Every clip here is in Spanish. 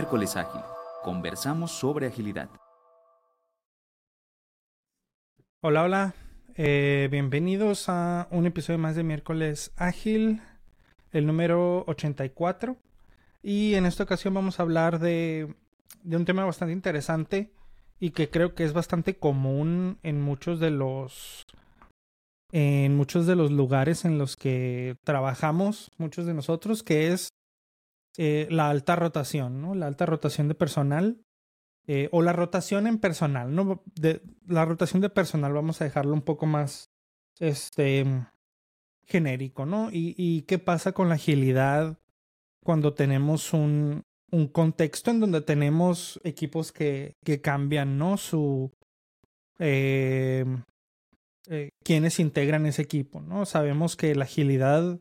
Miércoles Ágil. Conversamos sobre agilidad. Hola, hola. Eh, bienvenidos a un episodio más de Miércoles Ágil, el número 84. Y en esta ocasión vamos a hablar de, de un tema bastante interesante y que creo que es bastante común en muchos de los en muchos de los lugares en los que trabajamos, muchos de nosotros, que es eh, la alta rotación, ¿no? La alta rotación de personal eh, o la rotación en personal, ¿no? De, la rotación de personal vamos a dejarlo un poco más, este, genérico, ¿no? Y, qué pasa con la agilidad cuando tenemos un, un contexto en donde tenemos equipos que, que cambian, ¿no? Su... Eh, eh, quienes integran ese equipo, ¿no? Sabemos que la agilidad,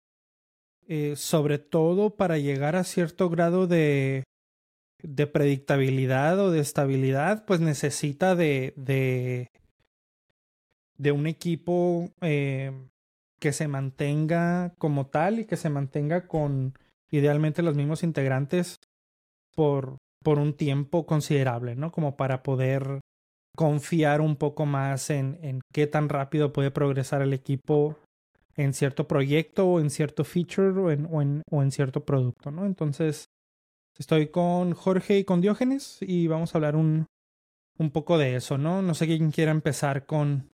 eh, sobre todo para llegar a cierto grado de, de predictabilidad o de estabilidad, pues necesita de, de, de un equipo eh, que se mantenga como tal y que se mantenga con idealmente los mismos integrantes por, por un tiempo considerable, ¿no? Como para poder confiar un poco más en, en qué tan rápido puede progresar el equipo en cierto proyecto o en cierto feature o en, o en, o en cierto producto, ¿no? Entonces, estoy con Jorge y con Diógenes y vamos a hablar un, un poco de eso, ¿no? No sé quién quiera empezar con,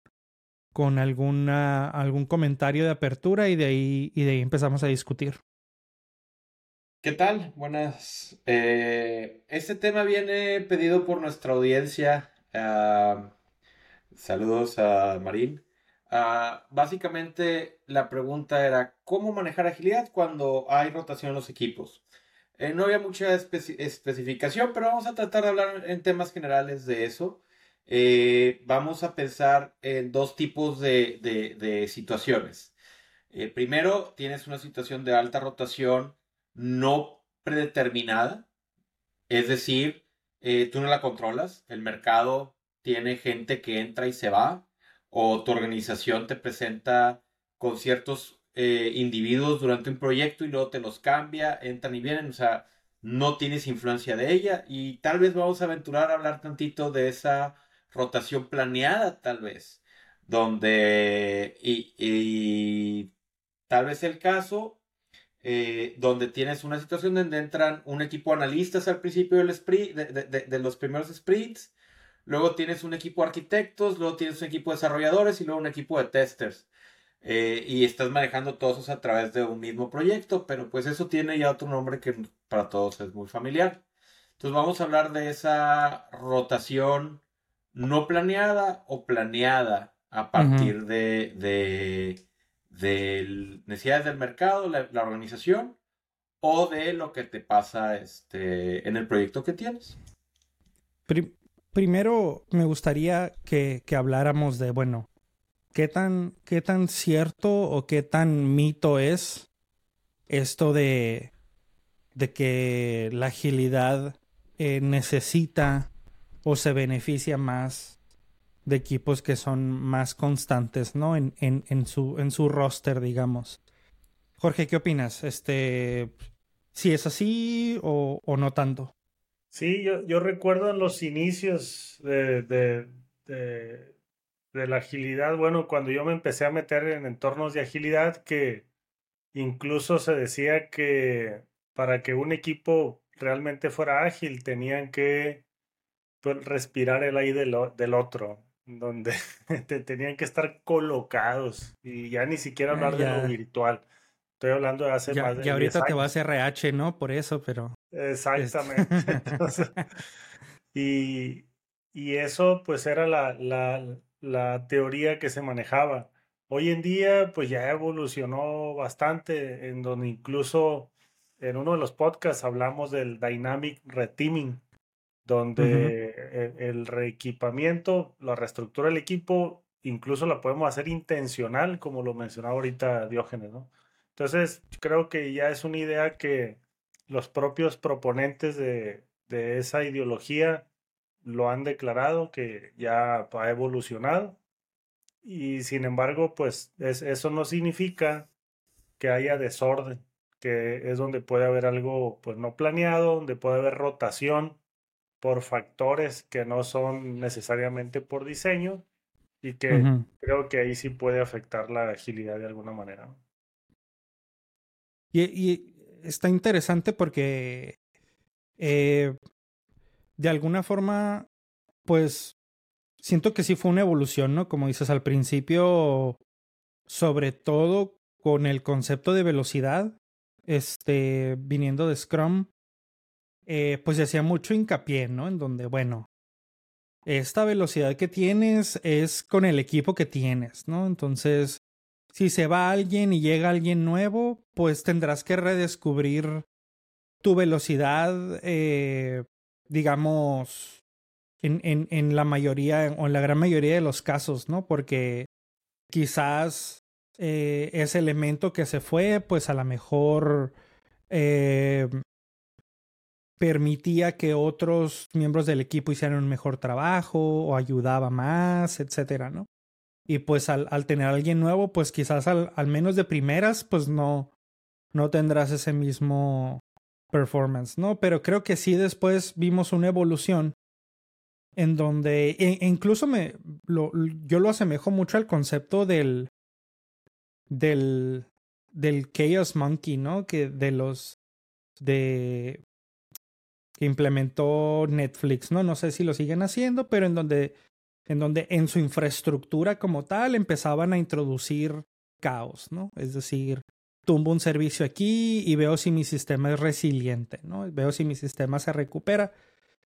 con alguna, algún comentario de apertura y de ahí, y de ahí empezamos a discutir. ¿Qué tal? Buenas. Eh, este tema viene pedido por nuestra audiencia. Uh, saludos a Marín. Uh, básicamente la pregunta era, ¿cómo manejar agilidad cuando hay rotación en los equipos? Eh, no había mucha especi especificación, pero vamos a tratar de hablar en temas generales de eso. Eh, vamos a pensar en dos tipos de situaciones. Eh, primero, tienes una situación de alta rotación no predeterminada, es decir, eh, tú no la controlas, el mercado tiene gente que entra y se va, o tu organización te presenta con ciertos eh, individuos durante un proyecto y luego te los cambia, entran y vienen, o sea, no tienes influencia de ella y tal vez vamos a aventurar a hablar tantito de esa rotación planeada, tal vez, donde y, y tal vez el caso eh, donde tienes una situación donde entran un equipo de analistas al principio del sprint, de, de, de, los primeros sprints, luego tienes un equipo de arquitectos, luego tienes un equipo de desarrolladores y luego un equipo de testers. Eh, y estás manejando todos esos a través de un mismo proyecto, pero pues eso tiene ya otro nombre que para todos es muy familiar. Entonces vamos a hablar de esa rotación no planeada o planeada a partir uh -huh. de, de de necesidades del mercado, la, la, organización o de lo que te pasa este, en el proyecto que tienes. Prim primero me gustaría que, que, habláramos de, bueno, ¿qué tan, qué tan cierto o qué tan mito es esto de, de que la agilidad eh, necesita o se beneficia más de equipos que son más constantes, ¿no? En, en, en, su, en su roster, digamos. Jorge, ¿qué opinas? Este, si es así o, o no tanto. Sí, yo, yo, recuerdo en los inicios de, de, de, de, la agilidad, bueno, cuando yo me empecé a meter en entornos de agilidad, que incluso se decía que para que un equipo realmente fuera ágil tenían que pues, respirar el aire del, del otro donde te tenían que estar colocados y ya ni siquiera hablar ya. de lo virtual. Estoy hablando de hace ya, más de Y ahorita te vas a RH, ¿no? Por eso, pero... Exactamente. Entonces, y, y, eso pues era la, la, la, teoría que se manejaba. Hoy en día pues ya evolucionó bastante, en donde incluso en uno de los podcasts hablamos del Dynamic Reteaming, donde uh -huh. el, el, reequipamiento, la reestructura del equipo, incluso la podemos hacer intencional, como lo mencionaba ahorita Diógenes, ¿no? Entonces, creo que ya es una idea que los propios proponentes de, de esa ideología lo han declarado, que ya ha evolucionado. Y sin embargo, pues es, eso no significa que haya desorden, que es donde puede haber algo pues no planeado, donde puede haber rotación por factores que no son necesariamente por diseño y que creo que ahí sí puede afectar la agilidad de alguna manera. Y, está interesante porque eh, de alguna forma, pues siento que sí fue una evolución, ¿no? Como dices al principio, sobre todo con el concepto de velocidad, este, viniendo de Scrum, eh, pues se hacía mucho hincapié, ¿no? En donde, bueno, esta velocidad que tienes es con el equipo que tienes, ¿no? Entonces, si se va alguien y llega alguien nuevo, pues tendrás que redescubrir tu velocidad, eh, digamos, en, en, en, la mayoría o en la gran mayoría de los casos, ¿no? Porque quizás eh, ese elemento que se fue, pues a lo mejor eh, permitía que otros miembros del equipo hicieran un mejor trabajo o ayudaba más, etcétera, ¿no? Y pues al, al tener a alguien nuevo, pues quizás al, al, menos de primeras, pues no, no tendrás ese mismo performance, ¿no? Pero creo que sí después vimos una evolución en donde e, e incluso me lo, yo lo asemejo mucho al concepto del del del Chaos Monkey, ¿no? Que de los de que implementó Netflix, ¿no? No sé si lo siguen haciendo, pero en donde en donde en su infraestructura como tal empezaban a introducir caos, ¿no? Es decir, tumbo un servicio aquí y veo si mi sistema es resiliente, ¿no? Veo si mi sistema se recupera.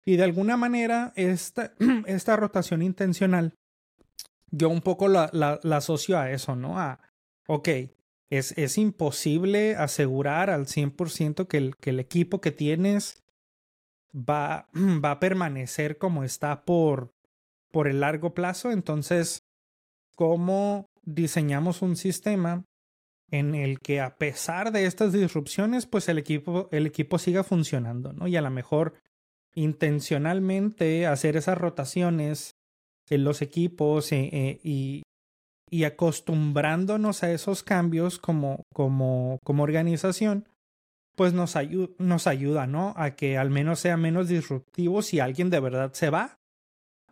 Y de alguna manera, esta, esta rotación intencional, yo un poco la, la, asocio a eso, ¿no? A, ok, es, es imposible asegurar al 100% que el, que el equipo que tienes va, va a permanecer como está por, por el largo plazo. Entonces, ¿cómo diseñamos un sistema en el que a pesar de estas disrupciones, pues el equipo, el equipo siga funcionando, ¿no? Y a lo mejor intencionalmente hacer esas rotaciones en los equipos eh, eh, y, y, acostumbrándonos a esos cambios como, como, como organización, pues nos, nos ayuda, ¿no? A que al menos sea menos disruptivo si alguien de verdad se va.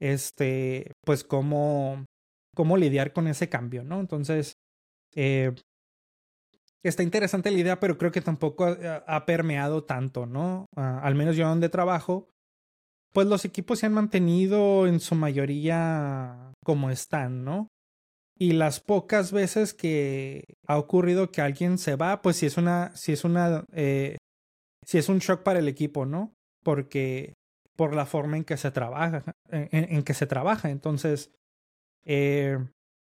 Este, pues cómo, cómo lidiar con ese cambio, ¿no? Entonces, eh, está interesante la idea, pero creo que tampoco ha, permeado tanto, ¿no? Ah, al menos yo donde trabajo, pues los equipos se han mantenido en su mayoría como están, ¿no? Y las pocas veces que ha ocurrido que alguien se va, pues si es una, si es una, eh, si es un shock para el equipo, ¿no? Porque por la forma en que se trabaja, en, que se trabaja. Entonces, eh,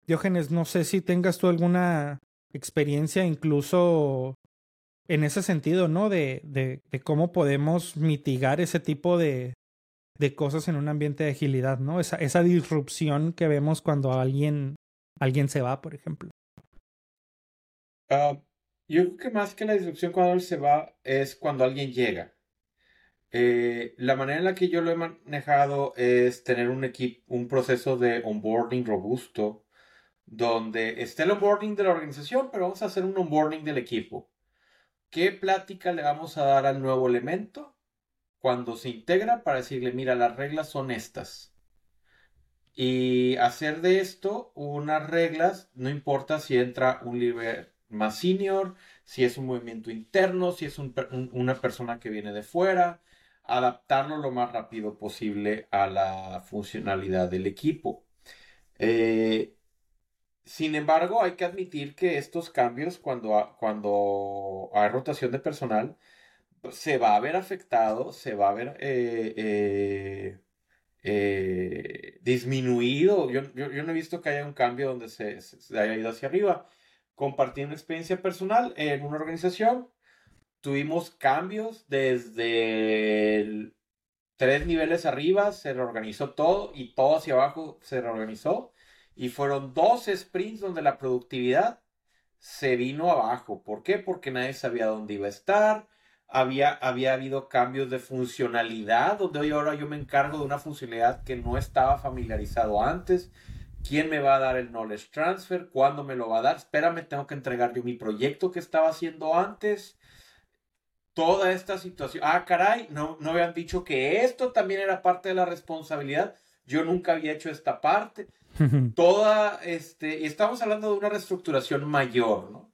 Diógenes, no sé si tengas tú alguna experiencia incluso en ese sentido, ¿no? De, de, de cómo podemos mitigar ese tipo de, de cosas en un ambiente de agilidad, ¿no? Esa, esa disrupción que vemos cuando alguien, alguien se va, por ejemplo. Uh, yo creo que más que la disrupción cuando alguien se va es cuando alguien llega. Eh, la manera en la que yo lo he manejado es tener un equipo, un proceso de onboarding robusto donde esté el onboarding de la organización, pero vamos a hacer un onboarding del equipo. ¿Qué plática le vamos a dar al nuevo elemento cuando se integra para decirle, mira, las reglas son estas? Y hacer de esto unas reglas, no importa si entra un líder más senior, si es un movimiento interno, si es una persona que viene de fuera, adaptarlo lo más rápido posible a la funcionalidad del equipo. Eh, sin embargo, hay que admitir que estos cambios, cuando, cuando hay rotación de personal, se va a ver afectado, se va a ver eh, eh, disminuido. Yo, yo, no he visto que haya un cambio donde se, haya ido hacia arriba. Compartí una experiencia personal en una organización. Tuvimos cambios desde tres niveles arriba, se reorganizó todo y todo hacia abajo se reorganizó y fueron dos sprints donde la productividad se vino abajo. ¿Por qué? Porque nadie sabía dónde iba a estar. Había, había habido cambios de funcionalidad, donde hoy ahora yo me encargo de una funcionalidad que no estaba familiarizado antes. quién me va a dar el knowledge transfer, cuándo me lo va a dar, espérame, tengo que entregar yo mi proyecto que estaba haciendo antes. Toda esta situación, ah, caray, no, no habían dicho que esto también era parte de la responsabilidad. Yo nunca había hecho esta parte. Toda, este, y estamos hablando de una reestructuración mayor, ¿no?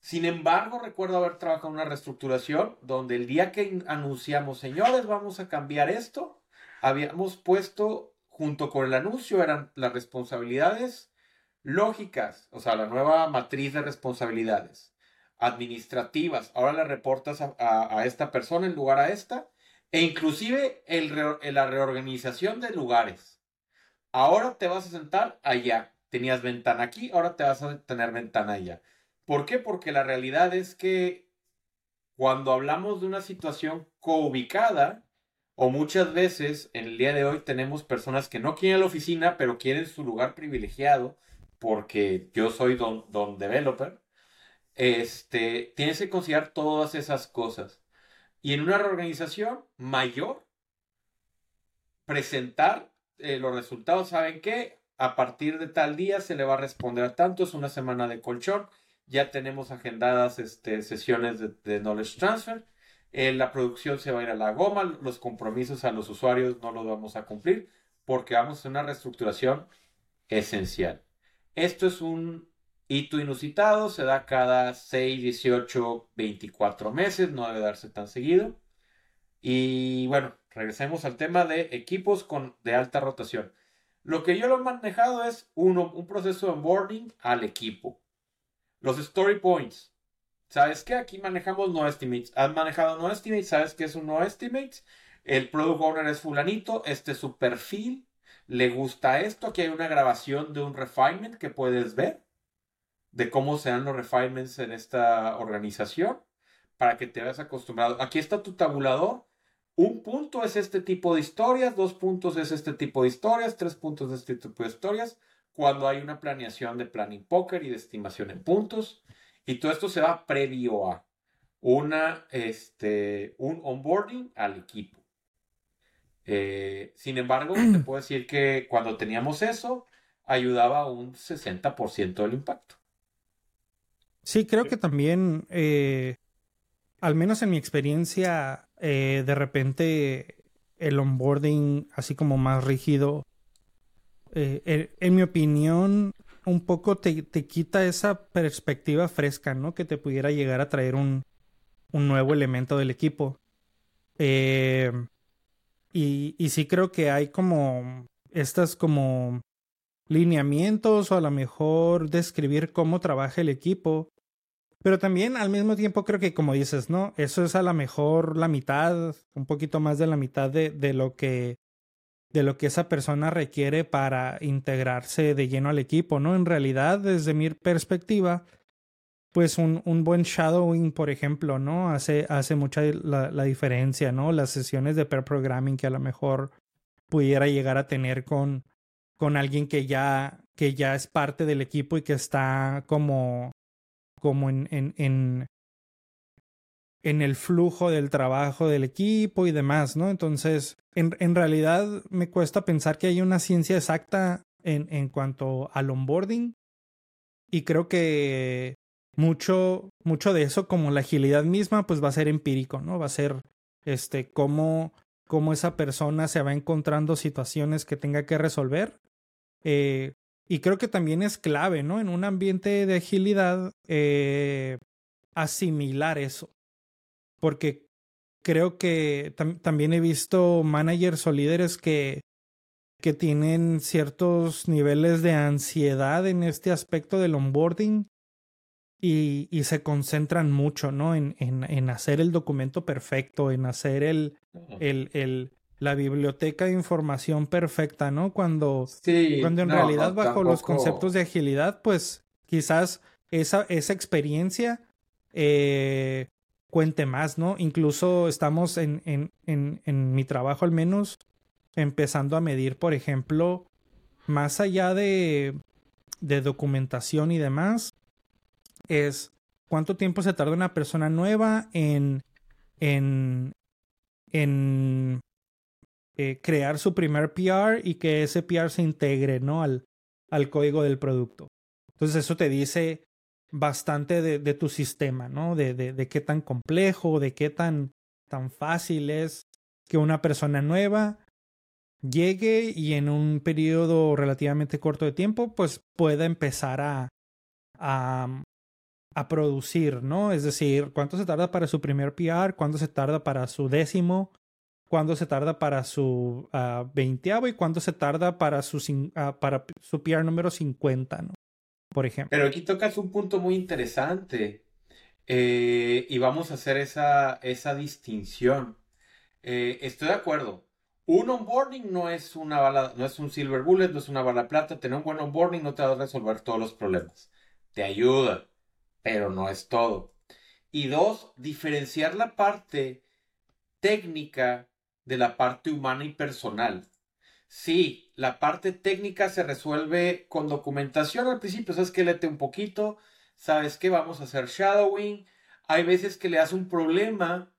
Sin embargo, recuerdo haber trabajado en una reestructuración donde el día que anunciamos, señores, vamos a cambiar esto, habíamos puesto junto con el anuncio eran las responsabilidades lógicas, o sea, la nueva matriz de responsabilidades administrativas. Ahora le reportas a, esta persona en lugar a esta, e inclusive el, la reorganización de lugares. Ahora te vas a sentar allá. Tenías ventana aquí, ahora te vas a tener ventana allá. ¿Por qué? Porque la realidad es que cuando hablamos de una situación coubicada, o muchas veces en el día de hoy tenemos personas que no quieren la oficina, pero quieren su lugar privilegiado, porque yo soy don, don developer. Este, tienes que considerar todas esas cosas. Y en una reorganización mayor, presentar eh, los resultados, ¿saben qué? A partir de tal día se le va a responder a tanto, es una semana de colchón, ya tenemos agendadas este, sesiones de, knowledge transfer eh, la producción se va a ir a la goma, los compromisos a los usuarios no los vamos a cumplir porque vamos a una reestructuración esencial. Esto es un hito inusitado, se da cada 6, 18, 24 meses, no debe darse tan seguido. Y bueno, regresemos al tema de equipos con, de alta rotación. Lo que yo lo he manejado es uno, un proceso de onboarding al equipo. Los story points. ¿Sabes qué? Aquí manejamos no estimates. ¿Has manejado no estimates? ¿Sabes qué es un no estimates? El product owner es fulanito, este es su perfil, le gusta esto. Aquí hay una grabación de un refinement que puedes ver de cómo se dan los refinements en esta organización para que te veas acostumbrado. Aquí está tu tabulador. Un punto es este tipo de historias, dos puntos es este tipo de historias, tres puntos es este tipo de historias. Cuando hay una planeación de planning poker y de estimación en puntos. Y todo esto se va previo a una, este, un onboarding al equipo. Eh, sin embargo, te puedo decir que cuando teníamos eso, ayudaba un 60% del impacto. Sí, creo que también, eh, al menos en mi experiencia, eh, de repente el onboarding así como más rígido, en mi opinión, un poco te, quita esa perspectiva fresca, ¿no? Que te pudiera llegar a traer un, nuevo elemento del equipo. Eh, y, y sí creo que hay como estas como lineamientos o a lo mejor describir cómo trabaja el equipo. Pero también al mismo tiempo creo que como dices, ¿no? Eso es a lo mejor la mitad, un poquito más de la mitad de, de lo que de lo que esa persona requiere para integrarse de lleno al equipo, ¿no? En realidad, desde mi perspectiva, pues un, un buen shadowing, por ejemplo, ¿no? Hace, hace mucha la, la, diferencia, ¿no? Las sesiones de pair programming que a lo mejor pudiera llegar a tener con, con alguien que ya, que ya es parte del equipo y que está como, como en, en, en, el flujo del trabajo del equipo y demás, ¿no? Entonces, en, en realidad me cuesta pensar que hay una ciencia exacta en, en cuanto al onboarding y creo que mucho, mucho de eso, como la agilidad misma, pues va a ser empírico, ¿no? Va a ser este, cómo, cómo esa persona se va encontrando situaciones que tenga que resolver. Eh, y creo que también es clave, ¿no? En un ambiente de agilidad, eh, asimilar eso porque creo que también he visto managers o líderes que, que tienen ciertos niveles de ansiedad en este aspecto del onboarding y, y se concentran mucho, ¿no? En, en, en, hacer el documento perfecto, en hacer el, el, el, la biblioteca de información perfecta, ¿no? Cuando, cuando en realidad bajo los conceptos de agilidad, pues quizás esa, esa experiencia eh, cuente más, ¿no? Incluso estamos en, en, en, en mi trabajo al menos empezando a medir, por ejemplo, más allá de, de documentación y demás, es cuánto tiempo se tarda una persona nueva en, en, en eh, crear su primer PR y que ese PR se integre, ¿no? Al, al código del producto. Entonces eso te dice bastante de, tu sistema, ¿no? De, de, qué tan complejo, de qué tan, tan fácil es que una persona nueva llegue y en un periodo relativamente corto de tiempo, pues pueda empezar a, a, a producir, ¿no? Es decir, cuánto se tarda para su primer PR, cuánto se tarda para su décimo, cuánto se tarda para su uh, y cuánto se tarda para su, uh, para su PR número 50, ¿no? Por ejemplo. Pero aquí tocas un punto muy interesante eh, y vamos a hacer esa, esa distinción. Eh, estoy de acuerdo. Un onboarding no es una bala, no es un silver bullet, no es una bala plata. Tener un buen onboarding no te va a resolver todos los problemas. Te ayuda, pero no es todo. Y dos, diferenciar la parte técnica de la parte humana y personal. Sí, la parte técnica se resuelve con documentación al principio, sabes que léete un poquito, sabes que vamos a hacer shadowing. Hay veces que le das un problema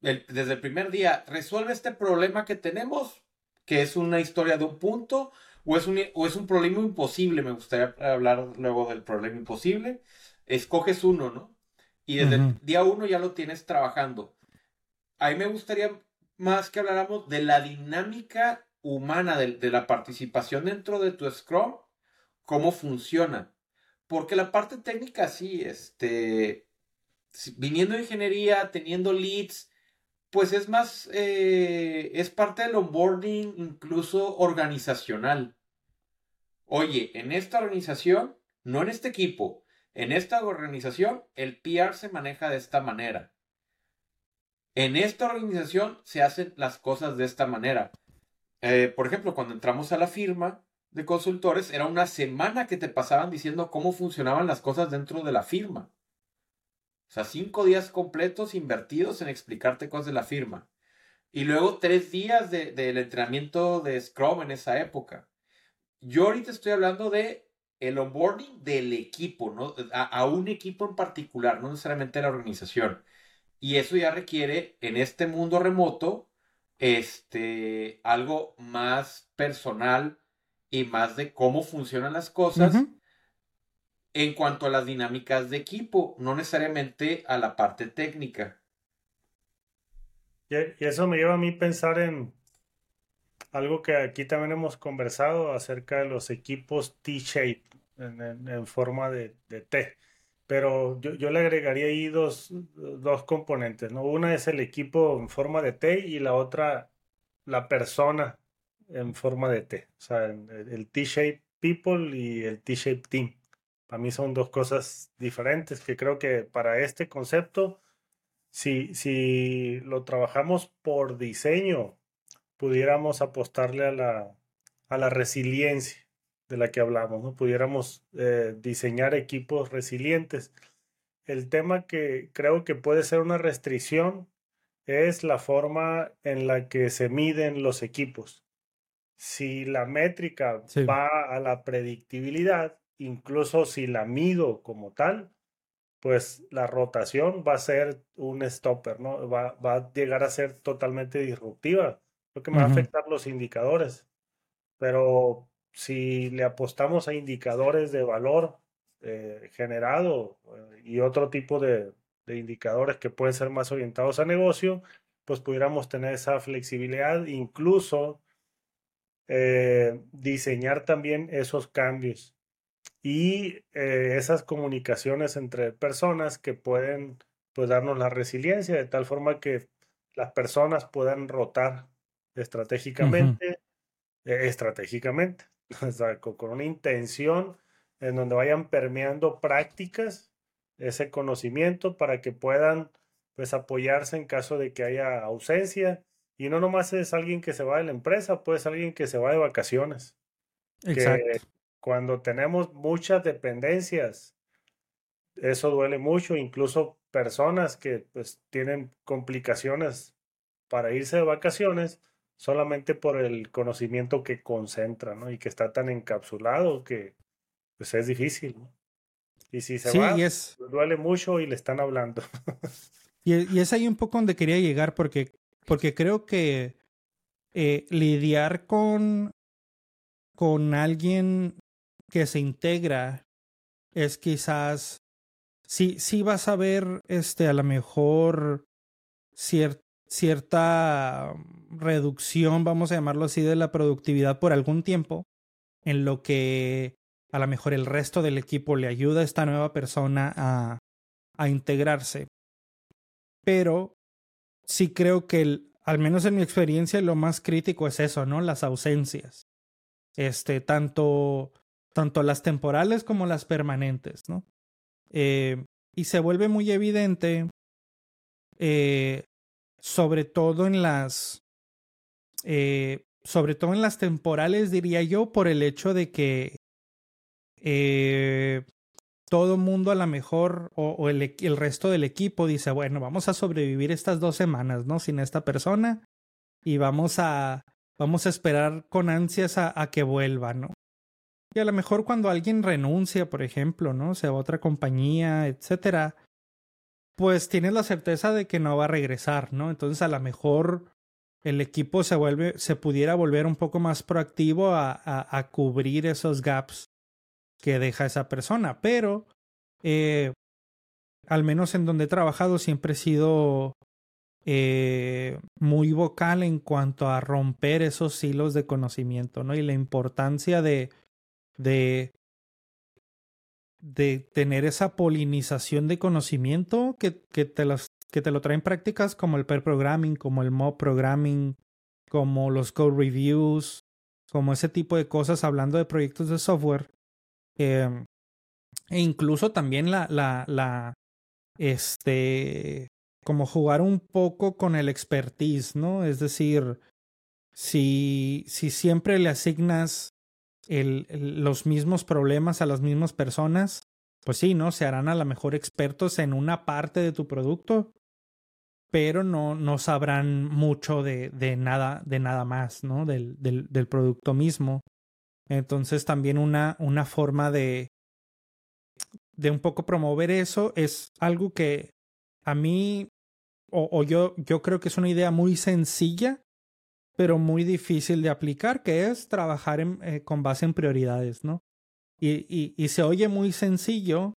desde el primer día, resuelve este problema que tenemos, que es una historia de un punto, o es un, o es un problema imposible. Me gustaría hablar luego del problema imposible. Escoges uno, ¿no? Y desde el día uno ya lo tienes trabajando. A mí me gustaría más que habláramos de la dinámica humana de, la participación dentro de tu Scrum, cómo funciona. Porque la parte técnica, sí, este, viniendo de ingeniería, teniendo leads, pues es más, eh, es parte del onboarding incluso organizacional. Oye, en esta organización, no en este equipo, en esta organización, el PR se maneja de esta manera. En esta organización se hacen las cosas de esta manera. Eh, por ejemplo, cuando entramos a la firma de consultores, era una semana que te pasaban diciendo cómo funcionaban las cosas dentro de la firma. O sea, cinco días completos invertidos en explicarte cosas de la firma. Y luego tres días del de, entrenamiento de Scrum en esa época. Yo ahorita estoy hablando de el onboarding del equipo, ¿no? A, a, un equipo en particular, no necesariamente la organización. Y eso ya requiere, en este mundo remoto, este, algo más personal y más de cómo funcionan las cosas en cuanto a las dinámicas de equipo, no necesariamente a la parte técnica. Y eso me lleva a mí pensar en algo que aquí también hemos conversado acerca de los equipos T-shape en, forma de, de T. Pero yo, le agregaría ahí dos, componentes, ¿no? Una es el equipo en forma de T y la otra la persona en forma de T. O sea, el T-shape people y el T-shape team. Para mí son dos cosas diferentes que creo que para este concepto, si, si lo trabajamos por diseño, pudiéramos apostarle a la, a la resiliencia de la que hablamos, ¿no? Pudiéramos eh, diseñar equipos resilientes. El tema que creo que puede ser una restricción es la forma en la que se miden los equipos. Si la métrica va a la predictibilidad, incluso si la mido como tal, pues la rotación va a ser un stopper, ¿no? Va, a llegar a ser totalmente disruptiva, lo que me va a afectar los indicadores. Pero si le apostamos a indicadores de valor eh, generado eh, y otro tipo de, indicadores que pueden ser más orientados a negocio, pues pudiéramos tener esa flexibilidad, incluso eh, diseñar también esos cambios. Y esas comunicaciones entre personas que pueden pues darnos la resiliencia de tal forma que las personas puedan rotar estratégicamente, estratégicamente con una intención en donde vayan permeando prácticas, ese conocimiento para que puedan pues apoyarse en caso de que haya ausencia. Y no nomás es alguien que se va de la empresa, puede ser alguien que se va de vacaciones. Exacto. cuando tenemos muchas dependencias, eso duele mucho, incluso personas que pues tienen complicaciones para irse de vacaciones, solamente por el conocimiento que concentra, ¿no? Y que está tan encapsulado que pues es difícil, ¿no? Y si se va, es... Pues, duele mucho y le están hablando. y, es ahí un poco donde quería llegar porque, porque creo que eh, lidiar con, con alguien que se integra es quizás sí, sí vas a ver este a lo mejor cierta reducción, vamos a llamarlo así, de la productividad por algún tiempo, en lo que a lo mejor el resto del equipo le ayuda a esta nueva persona a, a integrarse. Pero sí creo que, al menos en mi experiencia, lo más crítico es eso, ¿no? Las ausencias. Este, tanto, tanto las temporales como las permanentes, ¿no? Eh, y se vuelve muy evidente, eh, sobre todo en las, eh, sobre todo en las temporales, diría yo, por el hecho de que eh, todo mundo a lo mejor o, el, el, resto del equipo dice, bueno, vamos a sobrevivir estas dos semanas, ¿no? Sin esta persona y vamos a, vamos a esperar con ansias a, que vuelva, ¿no? Y a lo mejor cuando alguien renuncia, por ejemplo, ¿no? Se va a otra compañía, etcétera, pues tienes la certeza de que no va a regresar, ¿no? Entonces a lo mejor el equipo se vuelve, se pudiera volver un poco más proactivo a, a, cubrir esos gaps que deja esa persona. Pero, eh, al menos en donde he trabajado, siempre he sido eh, muy vocal en cuanto a romper esos hilos de conocimiento, ¿no? Y la importancia de de, de tener esa polinización de conocimiento que, que, te las, que te lo traen prácticas como el pair programming, como el mob programming, como los code reviews, como ese tipo de cosas hablando de proyectos de software. Eh, e incluso también la, la, la, este, como jugar un poco con el expertise, ¿no? Es decir, si, si siempre le asignas los mismos problemas a las mismas personas, pues sí, ¿no? Se harán a lo mejor expertos en una parte de tu producto, pero no, no sabrán mucho de, de nada, de nada más, ¿no? Del, del, del producto mismo. Entonces también una, una forma de, de un poco promover eso es algo que a mí, o, o yo, yo creo que es una idea muy sencilla, pero muy difícil de aplicar, que es trabajar eh, con base en prioridades, ¿no? Y, se oye muy sencillo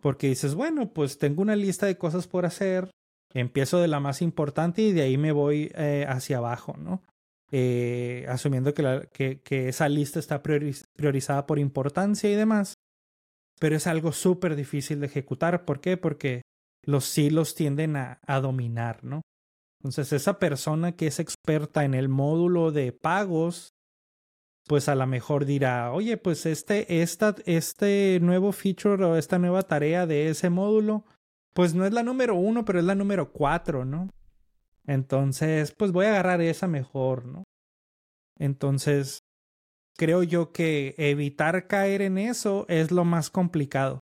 porque dices, bueno, pues tengo una lista de cosas por hacer, empiezo de la más importante y de ahí me voy eh, hacia abajo, ¿no? Eh, asumiendo que, esa lista está prioriz priorizada por importancia y demás. Pero es algo súper difícil de ejecutar. ¿Por qué? Porque los silos tienden a, a dominar, ¿no? Entonces, esa persona que es experta en el módulo de pagos, pues a lo mejor dirá, oye, pues este, esta, este nuevo feature o esta nueva tarea de ese módulo, pues no es la número uno, pero es la número cuatro, ¿no? Entonces, pues voy a agarrar esa mejor, ¿no? Entonces, creo yo que evitar caer en eso es lo más complicado.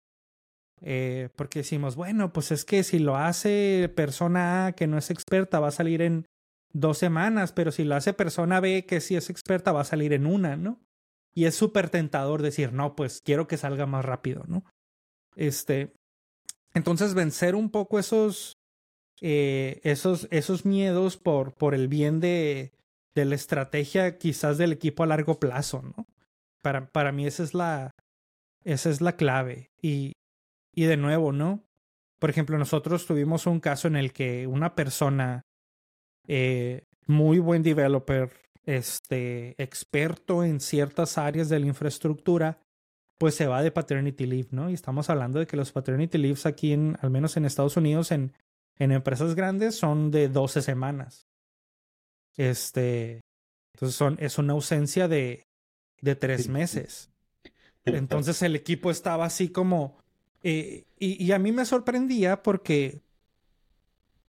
Eh, porque decimos, bueno, pues es que si lo hace persona A que no es experta va a salir en dos semanas, pero si lo hace persona B que sí es experta va a salir en una, ¿no? Y es súper tentador decir, no, pues quiero que salga más rápido, ¿no? Este, entonces vencer un poco esos, eh, esos, esos miedos por, por el bien de, de la estrategia quizás del equipo a largo plazo, ¿no? Para, para mí esa es la, esa es la clave. Y, y de nuevo, ¿no? Por ejemplo, nosotros tuvimos un caso en el que una persona eh, muy buen developer, este, experto en ciertas áreas de la infraestructura, pues se va de paternity leave, ¿no? Y estamos hablando de que los paternity leaves aquí, en, al menos en Estados Unidos, en, en empresas grandes, son de 12 semanas. Este, entonces son, es una ausencia de, de tres meses. Entonces el equipo estaba así como, eh, y, a mí me sorprendía porque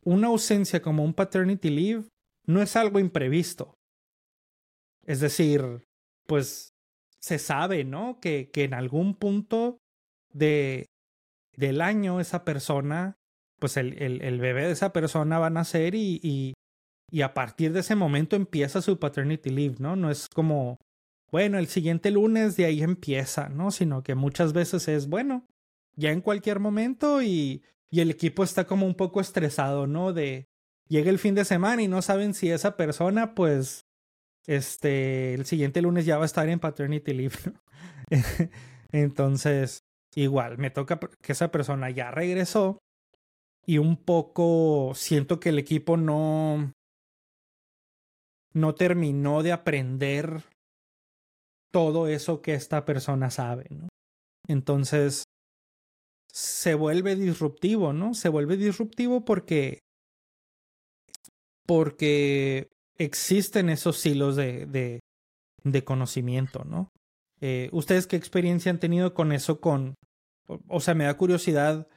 una ausencia como un paternity leave no es algo imprevisto. Es decir, pues se sabe, ¿no? Que, en algún punto de, del año esa persona, pues el, el, el, bebé de esa persona va a nacer y, y, y a partir de ese momento empieza su paternity leave, ¿no? No es como, bueno, el siguiente lunes de ahí empieza, ¿no? Sino que muchas veces es, bueno, ya en cualquier momento y, y el equipo está como un poco estresado, ¿no? De llega el fin de semana y no saben si esa persona, pues, este, el siguiente lunes ya va a estar en paternity leave. Entonces, igual, me toca que esa persona ya regresó y un poco siento que el equipo no no terminó de aprender todo eso que esta persona sabe, ¿no? Entonces se vuelve disruptivo, ¿no? Se vuelve disruptivo porque porque existen esos hilos de, de, de conocimiento, ¿no? Eh, ¿Ustedes qué experiencia han tenido con eso? Con, o sea, me da curiosidad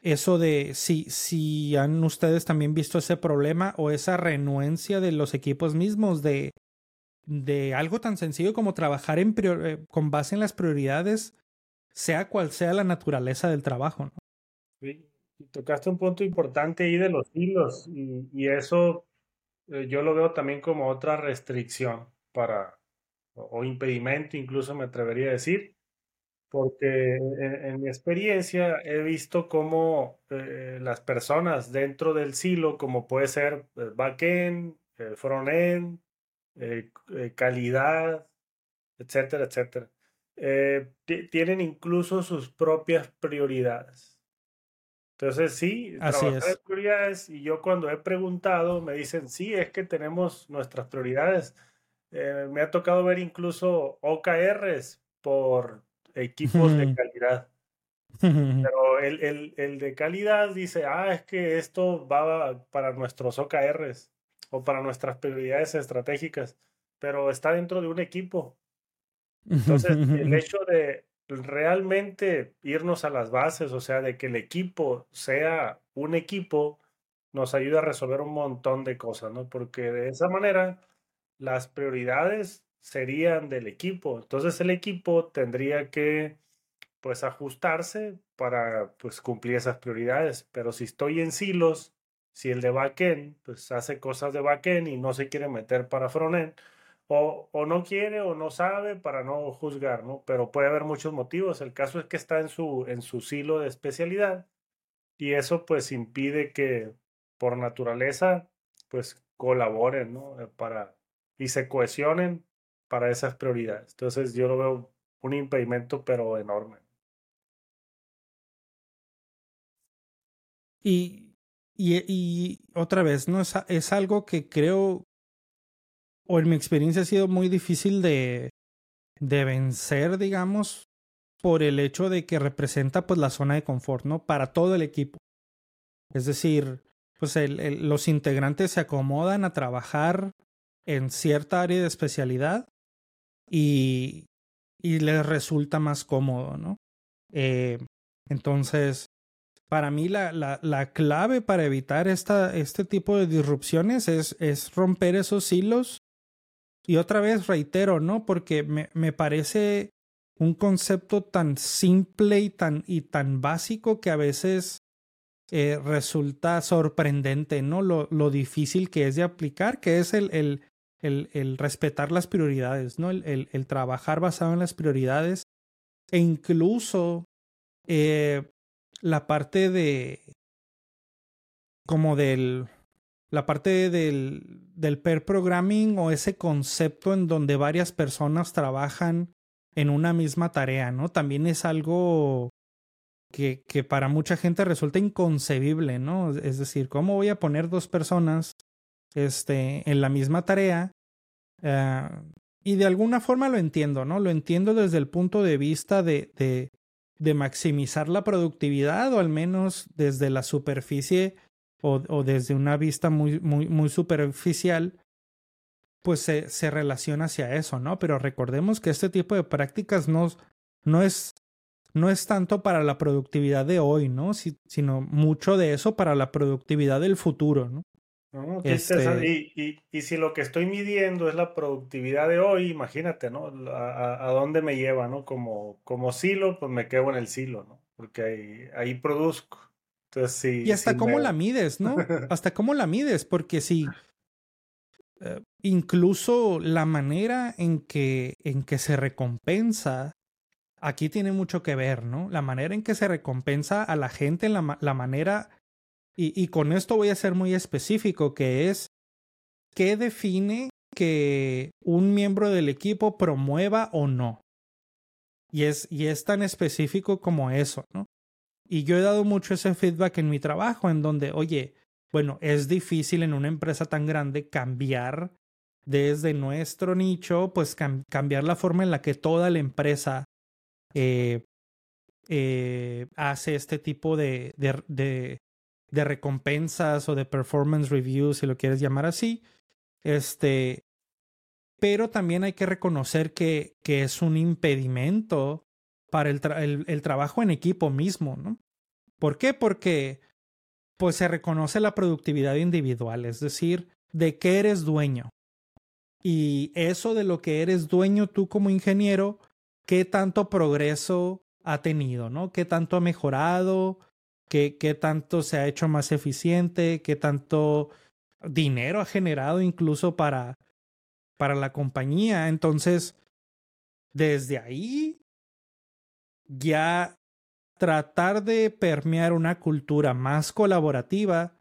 eso de si, si han ustedes también visto ese problema o esa renuencia de los equipos mismos de, de algo tan sencillo como trabajar en eh, con base en las prioridades, sea cual sea la naturaleza del trabajo. ¿no? Sí, tocaste un punto importante ahí de los hilos y, eso eh, yo lo veo también como otra restricción para, o, impedimento incluso me atrevería a decir, porque en, mi experiencia he visto cómo eh, las personas dentro del silo, como puede ser eh, backend, frontend, calidad, etcétera, etcétera, tienen incluso sus propias prioridades. Entonces, sí, Así trabajar prioridades y yo cuando he preguntado me dicen, sí, es que tenemos nuestras prioridades. Eh, me ha tocado ver incluso OKRs por equipos de calidad. Pero el, el, el, de calidad dice, ah, es que esto va para nuestros OKRs o para nuestras prioridades estratégicas, pero está dentro de un equipo. Entonces, el hecho de realmente irnos a las bases, o sea, de que el equipo sea un equipo, nos ayuda a resolver un montón de cosas, ¿no? Porque de esa manera las prioridades serían del equipo. Entonces el equipo tendría que pues ajustarse para pues cumplir esas prioridades. Pero si estoy en silos, si el de backend pues hace cosas de backend y no se quiere meter para frontend, o, o, no quiere o no sabe para no juzgar, ¿no? Pero puede haber muchos motivos. El caso es que está en su, en su silo de especialidad y eso pues impide que por naturaleza pues colaboren, ¿no? Eh, para, y se cohesionen para esas prioridades. Entonces yo lo veo un impedimento pero enorme. Y, y, y otra vez, ¿no? Es, es algo que creo o en mi experiencia ha sido muy difícil de, de vencer, digamos, por el hecho de que representa pues la zona de confort, ¿no? Para todo el equipo. Es decir, pues los integrantes se acomodan a trabajar en cierta área de especialidad y, y les resulta más cómodo, ¿no? Eh, entonces, para mí la, la, la, clave para evitar esta, este tipo de disrupciones es, es romper esos hilos y otra vez reitero, ¿no? Porque me, me parece un concepto tan simple y tan, y tan básico que a veces eh, resulta sorprendente, ¿no? Lo, lo, difícil que es de aplicar, que es el, el, el, el respetar las prioridades, ¿no? El, trabajar basado en las prioridades e incluso eh, la parte de como del la parte del, del pair programming o ese concepto en donde varias personas trabajan en una misma tarea, ¿no? También es algo que, que para mucha gente resulta inconcebible, ¿no? Es decir, ¿cómo voy a poner dos personas este, en la misma tarea? Uh, y de alguna forma lo entiendo, ¿no? Lo entiendo desde el punto de vista de, de maximizar la productividad o al menos desde la superficie o, desde una vista muy, muy, muy superficial, pues se, se, relaciona hacia eso, ¿no? Pero recordemos que este tipo de prácticas no, no, es, no es tanto para la productividad de hoy, ¿no? sino mucho de eso para la productividad del futuro, ¿no? este... y, y, y, si lo que estoy midiendo es la productividad de hoy, imagínate, ¿no? A, a, dónde me lleva, ¿no? Como, como silo, pues me quedo en el silo, ¿no? Porque ahí, ahí produzco y hasta cómo la mides, ¿no? hasta cómo la mides, porque si eh, incluso la manera en que, en que se recompensa, aquí tiene mucho que ver, ¿no? La manera en que se recompensa a la gente, la, la manera, y, y con esto voy a ser muy específico, que es qué define que un miembro del equipo promueva o no. Y es, y es tan específico como eso, ¿no? Y yo he dado mucho ese feedback en mi trabajo, en donde, oye, bueno, es difícil en una empresa tan grande cambiar desde nuestro nicho, pues cambiar la forma en la que toda la empresa eh, eh, hace este tipo de, recompensas o de performance reviews, si lo quieres llamar así. Este, pero también hay que reconocer que es un impedimento para el, el, trabajo en equipo mismo, ¿no? ¿Por qué? Porque pues se reconoce la productividad individual, es decir, de qué eres dueño. Y eso de lo que eres dueño tú como ingeniero, qué tanto progreso ha tenido, ¿no? ¿Qué tanto ha mejorado? ¿Qué, qué tanto se ha hecho más eficiente? ¿Qué tanto dinero ha generado incluso para, para la compañía? Entonces, desde ahí ya tratar de permear una cultura más colaborativa,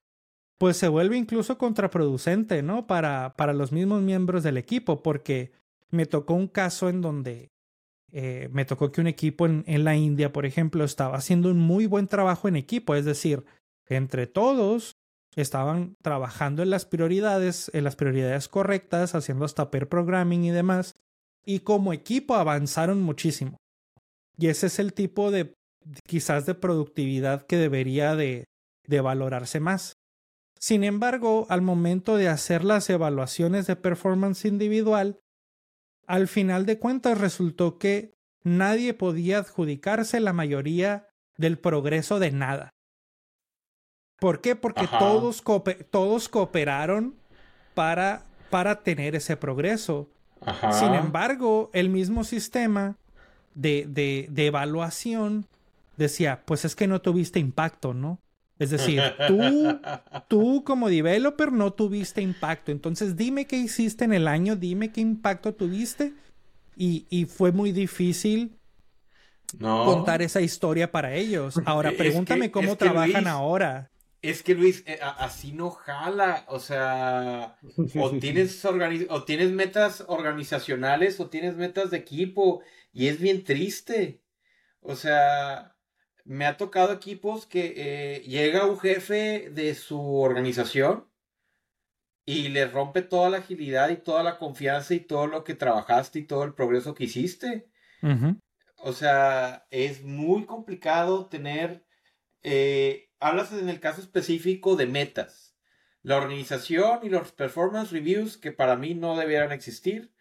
pues se vuelve incluso contraproducente, ¿no? Para, para los mismos miembros del equipo, porque me tocó un caso en donde eh, me tocó que un equipo en, en la India, por ejemplo, estaba haciendo un muy buen trabajo en equipo, es decir, entre todos estaban trabajando en las prioridades, en las prioridades correctas, haciendo hasta pair programming y demás, y como equipo avanzaron muchísimo. Y ese es el tipo de quizás de productividad que debería de, de valorarse más. Sin embargo, al momento de hacer las evaluaciones de performance individual, al final de cuentas resultó que nadie podía adjudicarse la mayoría del progreso de nada. ¿Por qué? Porque todos, todos cooperaron para, para tener ese progreso. Sin embargo, el mismo sistema de, de, de evaluación decía, pues es que no tuviste impacto, ¿no? Es decir, tú, tú como developer no tuviste impacto. Entonces dime qué hiciste en el año, dime qué impacto tuviste. Y, y fue muy difícil contar esa historia para ellos. Ahora, pregúntame cómo trabajan ahora. Es que Luis, eh, así no jala. O sea, o tienes, o tienes metas organizacionales o tienes metas de equipo. Y es bien triste. O sea, me ha tocado equipos que eh, llega un jefe de su organización y le rompe toda la agilidad y toda la confianza y todo lo que trabajaste y todo el progreso que hiciste. O sea, es muy complicado tener, eh, hablas en el caso específico de metas. La organización y los performance reviews, que para mí no debieran existir,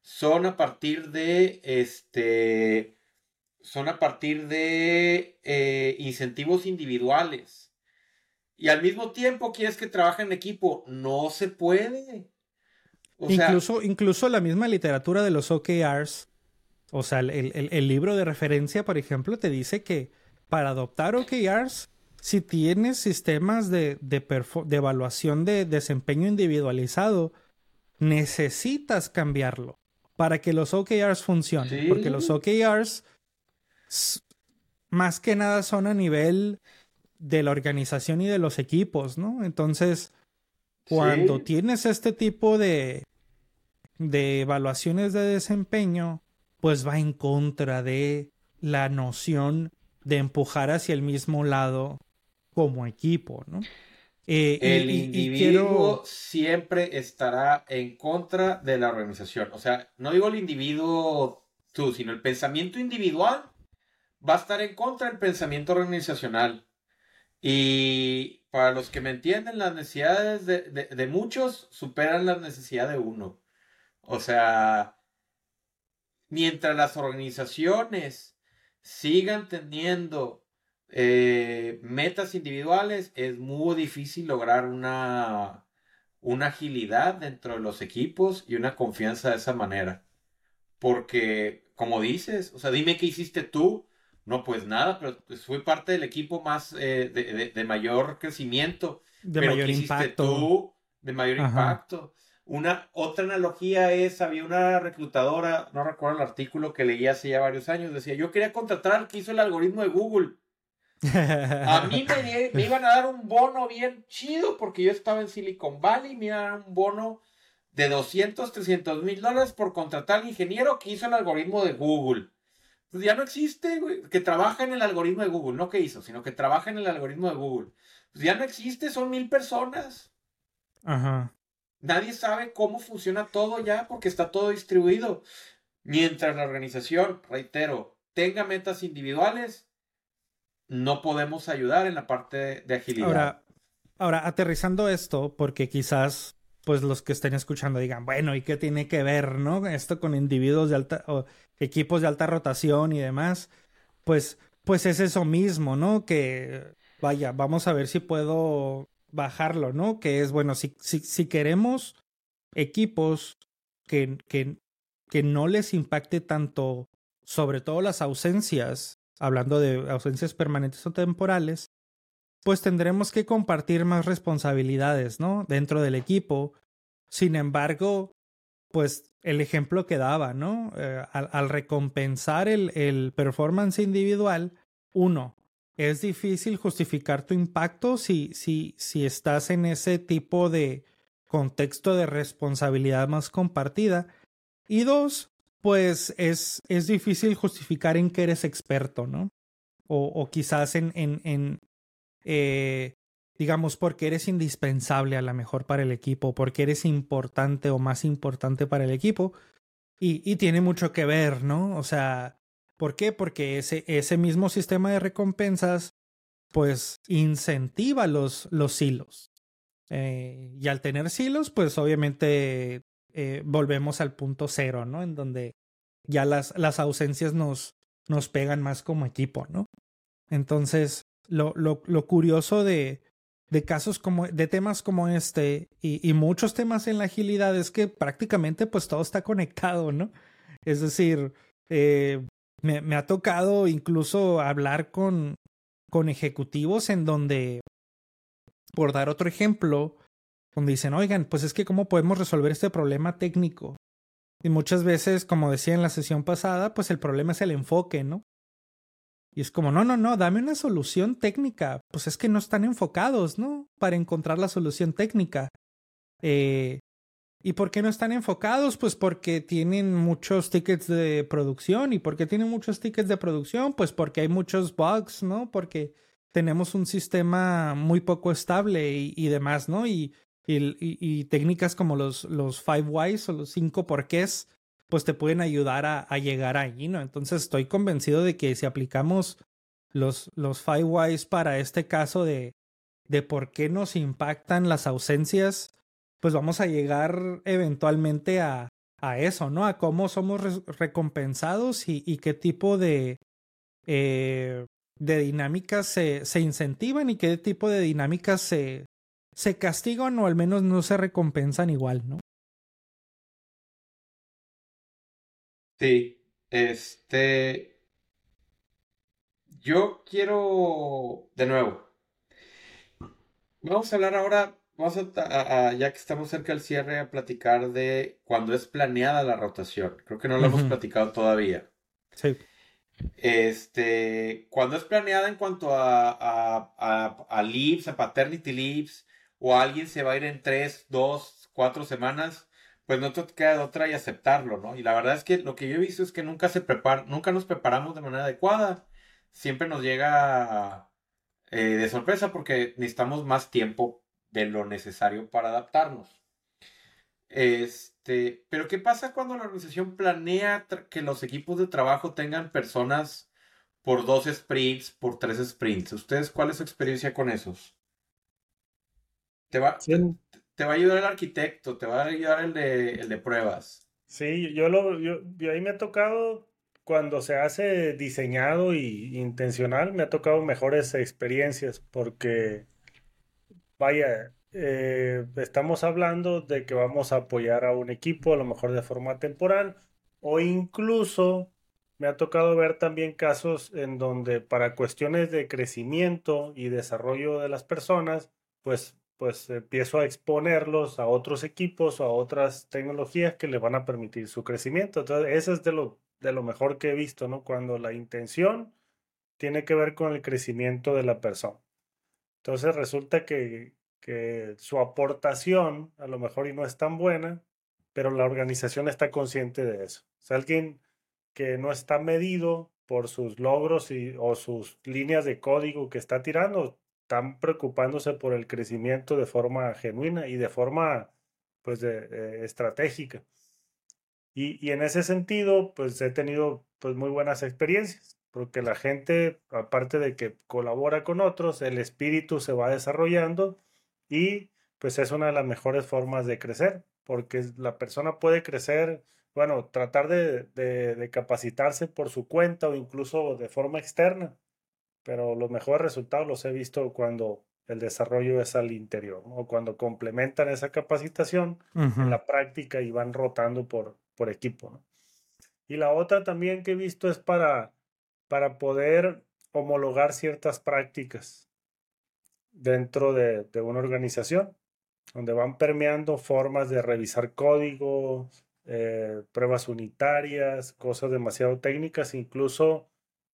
son a partir de este son a partir de eh, incentivos individuales. Y al mismo tiempo quieres que trabaje en equipo. No se puede. incluso, incluso la misma literatura de los OKRs, o sea, el, libro de referencia, por ejemplo, te dice que para adoptar OKRs, si tienes sistemas de, de, de evaluación de desempeño individualizado, necesitas cambiarlo para que los OKRs funcionen. Porque los OKRs más que nada son a nivel de la organización y de los equipos, ¿no? Entonces, cuando tienes este tipo de, de evaluaciones de desempeño, pues va en contra de la noción de empujar hacia el mismo lado como equipo, ¿no? Eh, el individuo siempre estará en contra de la organización. O sea, no digo el individuo tú, sino el pensamiento individual va a estar en contra del pensamiento organizacional. Y para los que me entienden, las necesidades de, muchos superan las necesidades de uno. O sea, mientras las organizaciones sigan teniendo eh, metas individuales, es muy difícil lograr una, una agilidad dentro de los equipos y una confianza de esa manera. Porque, como dices, o sea, dime qué hiciste tú no, pues nada, pero pues, fui parte del equipo más eh, de, mayor crecimiento. De mayor impacto. de mayor impacto. Una otra analogía es, había una reclutadora, no recuerdo el artículo que leí hace ya varios años, decía, yo quería contratar al que hizo el algoritmo de Google. A mí me, me, iban a dar un bono bien chido porque yo estaba en Silicon Valley, me iban a dar un bono de 200, 300 mil dólares por contratar al ingeniero que hizo el algoritmo de Google. pues ya no existe, güey. Que trabaja en el algoritmo de Google, no que hizo, sino que trabaja en el algoritmo de Google. Pues ya no existe, son mil personas. Ajá. Nadie sabe cómo funciona todo ya porque está todo distribuido. Mientras la organización, reitero, tenga metas individuales, no podemos ayudar en la parte de agilidad. Ahora, ahora aterrizando esto, porque quizás pues los que estén escuchando digan, bueno, ¿y qué tiene que ver, no? Esto con individuos de alta o equipos de alta rotación y demás. Pues, pues es eso mismo, ¿no? Que vaya, vamos a ver si puedo bajarlo, ¿no? Que es, bueno, si, si, si queremos equipos que, que, que no les impacte tanto, sobre todo las ausencias, hablando de ausencias permanentes o temporales, pues tendremos que compartir más responsabilidades, ¿no? Dentro del equipo. Sin embargo, pues el ejemplo que daba, ¿no? Eh, al, al, recompensar el, el performance individual, uno, es difícil justificar tu impacto si, si, si estás en ese tipo de contexto de responsabilidad más compartida. Y dos, pues es, es difícil justificar en que eres experto, ¿no? O, o quizás en, en, en eh, digamos, porque eres indispensable a lo mejor para el equipo, porque eres importante o más importante para el equipo. Y, y tiene mucho que ver, ¿no? O sea, ¿por qué? Porque ese, ese mismo sistema de recompensas, pues, incentiva los, los silos. Eh, y al tener silos, pues obviamente eh, volvemos al punto cero, ¿no? En donde ya las, las ausencias nos, nos pegan más como equipo, ¿no? Entonces, lo, lo, curioso de, de casos como, de temas como este y, y, muchos temas en la agilidad es que prácticamente pues todo está conectado, ¿no? Es decir, eh, me, me, ha tocado incluso hablar con, con ejecutivos en donde, por dar otro ejemplo, donde dicen, oigan, pues es que cómo podemos resolver este problema técnico. Y muchas veces, como decía en la sesión pasada, pues el problema es el enfoque, ¿no? Y es como, no, no, no, dame una solución técnica. Pues es que no están enfocados, ¿no? Para encontrar la solución técnica. Eh, ¿Y por qué no están enfocados? Pues porque tienen muchos tickets de producción. ¿Y por qué tienen muchos tickets de producción? Pues porque hay muchos bugs, ¿no? Porque tenemos un sistema muy poco estable y, y demás, ¿no? Y, y, técnicas como los, los five whys o los cinco porqués pues te pueden ayudar a, llegar ahí, ¿no? Entonces estoy convencido de que si aplicamos los, los five whys para este caso de, de por qué nos impactan las ausencias, pues vamos a llegar eventualmente a, a eso, ¿no? A cómo somos re recompensados y, y, qué tipo de, eh, de dinámicas se, se incentivan y qué tipo de dinámicas se, se castigan o al menos no se recompensan igual, ¿no? Sí, este, yo quiero, de nuevo, vamos a hablar ahora, vamos a, a, ya que estamos cerca del cierre, a platicar de cuando es planeada la rotación. Creo que no lo uh -huh. hemos platicado todavía. Sí. Este, cuando es planeada en cuanto a, a, a, a leaves, a paternity leaves, o alguien se va a ir en tres, dos, cuatro semanas, pues no te queda de otra y aceptarlo, ¿no? Y la verdad es que lo que yo he visto es que nunca se prepara, nunca nos preparamos de manera adecuada. Siempre nos llega eh, de sorpresa porque necesitamos más tiempo de lo necesario para adaptarnos. Este, pero ¿qué pasa cuando la organización planea que los equipos de trabajo tengan personas por dos sprints, por tres sprints? ¿Ustedes cuál es su experiencia con esos? ¿Te va, sí te va a ayudar el arquitecto, te va a ayudar el de, el de pruebas. Sí, yo lo, yo, yo ahí me ha tocado cuando se hace diseñado y intencional, me ha tocado mejores experiencias porque, vaya, eh, estamos hablando de que vamos a apoyar a un equipo, a lo mejor de forma temporal, o incluso me ha tocado ver también casos en donde para cuestiones de crecimiento y desarrollo de las personas, pues pues empiezo a exponerlos a otros equipos o a otras tecnologías que le van a permitir su crecimiento. Entonces, eso es de lo, de lo mejor que he visto, ¿no? Cuando la intención tiene que ver con el crecimiento de la persona. Entonces, resulta que, que su aportación a lo mejor y no es tan buena, pero la organización está consciente de eso. O alguien que no está medido por sus logros y, o sus líneas de código que está tirando, están preocupándose por el crecimiento de forma genuina y de forma pues de, estratégica. Y, y, en ese sentido, pues he tenido pues muy buenas experiencias, porque la gente, aparte de que colabora con otros, el espíritu se va desarrollando y pues es una de las mejores formas de crecer, porque la persona puede crecer, bueno, tratar de, de, capacitarse por su cuenta o incluso de forma externa, pero los mejores resultados los he visto cuando el desarrollo es al interior, o cuando complementan esa capacitación en la práctica y van rotando por, por equipo. Y la otra también que he visto es para, para poder homologar ciertas prácticas dentro de, de una organización donde van permeando formas de revisar código, eh, pruebas unitarias, cosas demasiado técnicas, incluso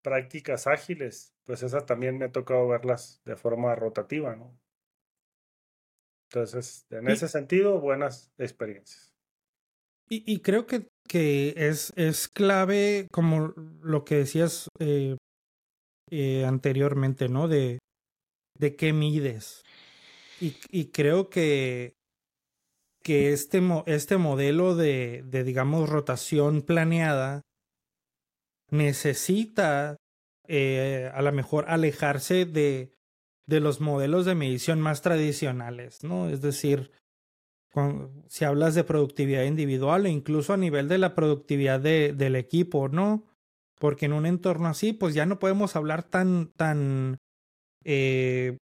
prácticas ágiles, pues esas también me ha tocado verlas de forma rotativa, ¿no? Entonces, en ese sentido, buenas experiencias. Y, creo que, que es, es clave, como lo que decías eh, eh, anteriormente, ¿no? De, de qué mides. Y, creo que, que este, este modelo de, de, digamos, rotación planeada necesita eh, a lo mejor alejarse de, de los modelos de medición más tradicionales, ¿no? Es decir, si hablas de productividad individual e incluso a nivel de la productividad de, del equipo, ¿no? Porque en un entorno así, pues ya no podemos hablar tan, tan eh,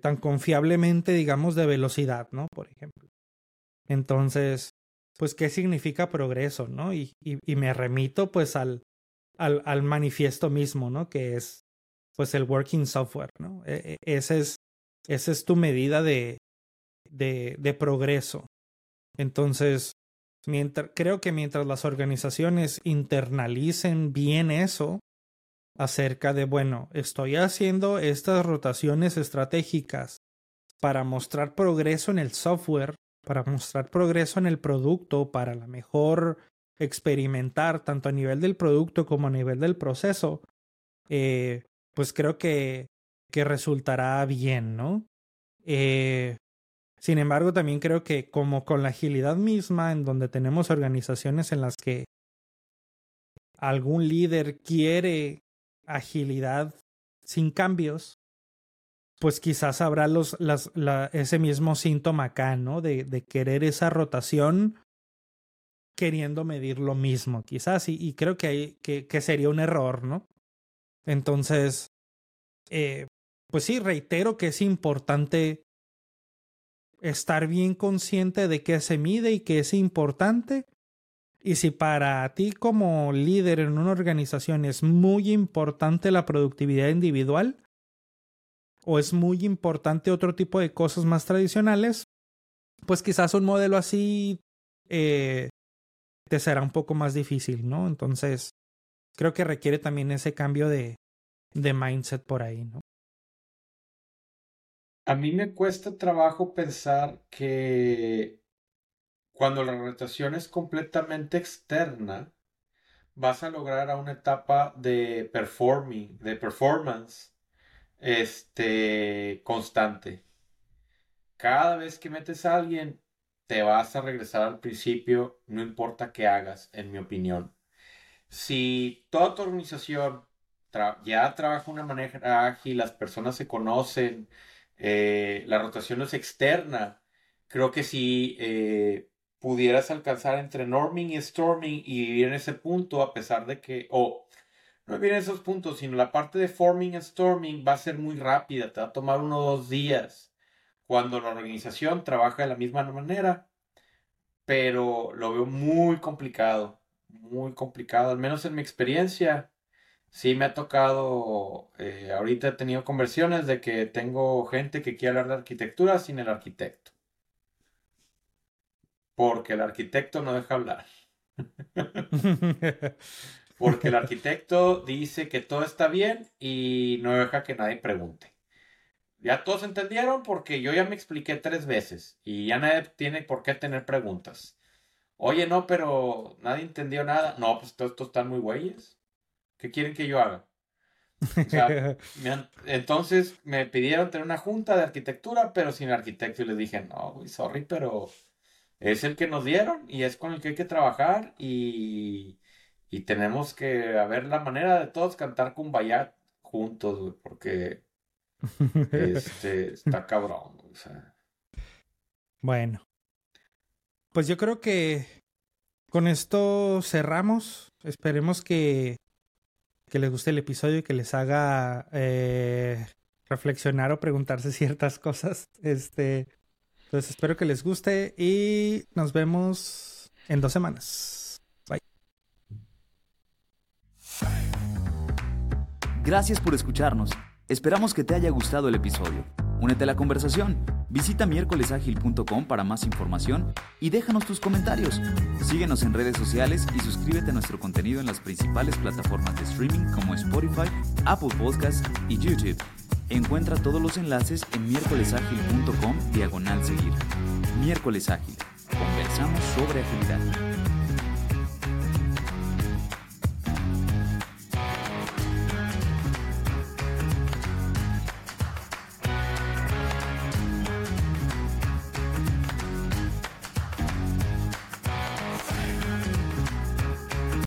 tan confiablemente, digamos, de velocidad, ¿no? Por ejemplo. Entonces, pues, ¿qué significa progreso, no? Y, y, me remito, pues, al, al, al, manifiesto mismo, ¿no? Que es, pues, el working software, ¿no? E, e, es, esa es tu medida de, de, de progreso. Entonces, mientras, creo que mientras las organizaciones internalicen bien eso, acerca de, bueno, estoy haciendo estas rotaciones estratégicas para mostrar progreso en el software, para mostrar progreso en el producto, para la mejor experimentar tanto a nivel del producto como a nivel del proceso, eh, pues creo que, que resultará bien, ¿no? Eh, sin embargo, también creo que como con la agilidad misma, en donde tenemos organizaciones en las que algún líder quiere agilidad sin cambios, pues quizás habrá los, las, ese mismo síntoma acá, ¿no? De, de, querer esa rotación queriendo medir lo mismo, quizás, y, y creo que, que, sería un error, ¿no? Entonces, eh, pues sí, reitero que es importante estar bien consciente de qué se mide y qué es importante y si para ti como líder en una organización es muy importante la productividad individual o es muy importante otro tipo de cosas más tradicionales, pues quizás un modelo así eh, te será un poco más difícil, ¿no? Entonces, creo que requiere también ese cambio de, de mindset por ahí, ¿no? A mí me cuesta trabajo pensar que cuando la rotación es completamente externa, vas a lograr a una etapa de performing, de performance, este, constante. Cada vez que metes a alguien, te vas a regresar al principio, no importa qué hagas, en mi opinión. Si toda tu organización ya trabaja de una manera ágil, las personas se conocen, eh, la rotación es externa, creo que sí eh, pudieras alcanzar entre norming y storming y vivir en ese punto a pesar de que, o no vivir en esos puntos, sino la parte de forming y storming va a ser muy rápida, te va a tomar uno o dos días cuando la organización trabaja de la misma manera, pero lo veo muy complicado, muy complicado, al menos en mi experiencia. Sí me ha tocado, eh, ahorita he tenido conversiones de que tengo gente que quiere hablar de arquitectura sin el arquitecto porque el arquitecto no deja hablar. porque el arquitecto dice que todo está bien y no deja que nadie pregunte. Ya todos entendieron porque yo ya me expliqué tres veces y ya nadie tiene por qué tener preguntas. Oye, no, pero nadie entendió nada. No, pues todos estos están muy güeyes. ¿Qué quieren que yo haga? entonces me pidieron tener una junta de arquitectura, pero sin arquitecto. Y les dije, no, sorry, pero es el que nos dieron y es con el que hay que trabajar. Y, y tenemos que ver la manera de todos cantar con Bayat juntos, porque este, está cabrón. Bueno, pues yo creo que con esto cerramos. Esperemos que que les guste el episodio y que les haga eh, reflexionar o preguntarse ciertas cosas. Este, entonces espero que les guste y nos vemos en dos semanas. Bye. Gracias por escucharnos. Esperamos que te haya gustado el episodio. Únete a la conversación. Visita miércolesagil.com para más información y déjanos tus comentarios. Síguenos en redes sociales y suscríbete a nuestro contenido en las principales plataformas de streaming como Spotify, Apple Podcasts y YouTube. Encuentra todos los enlaces en miércolesagil.com diagonal seguir. Miércoles Ágil. Conversamos sobre agilidad.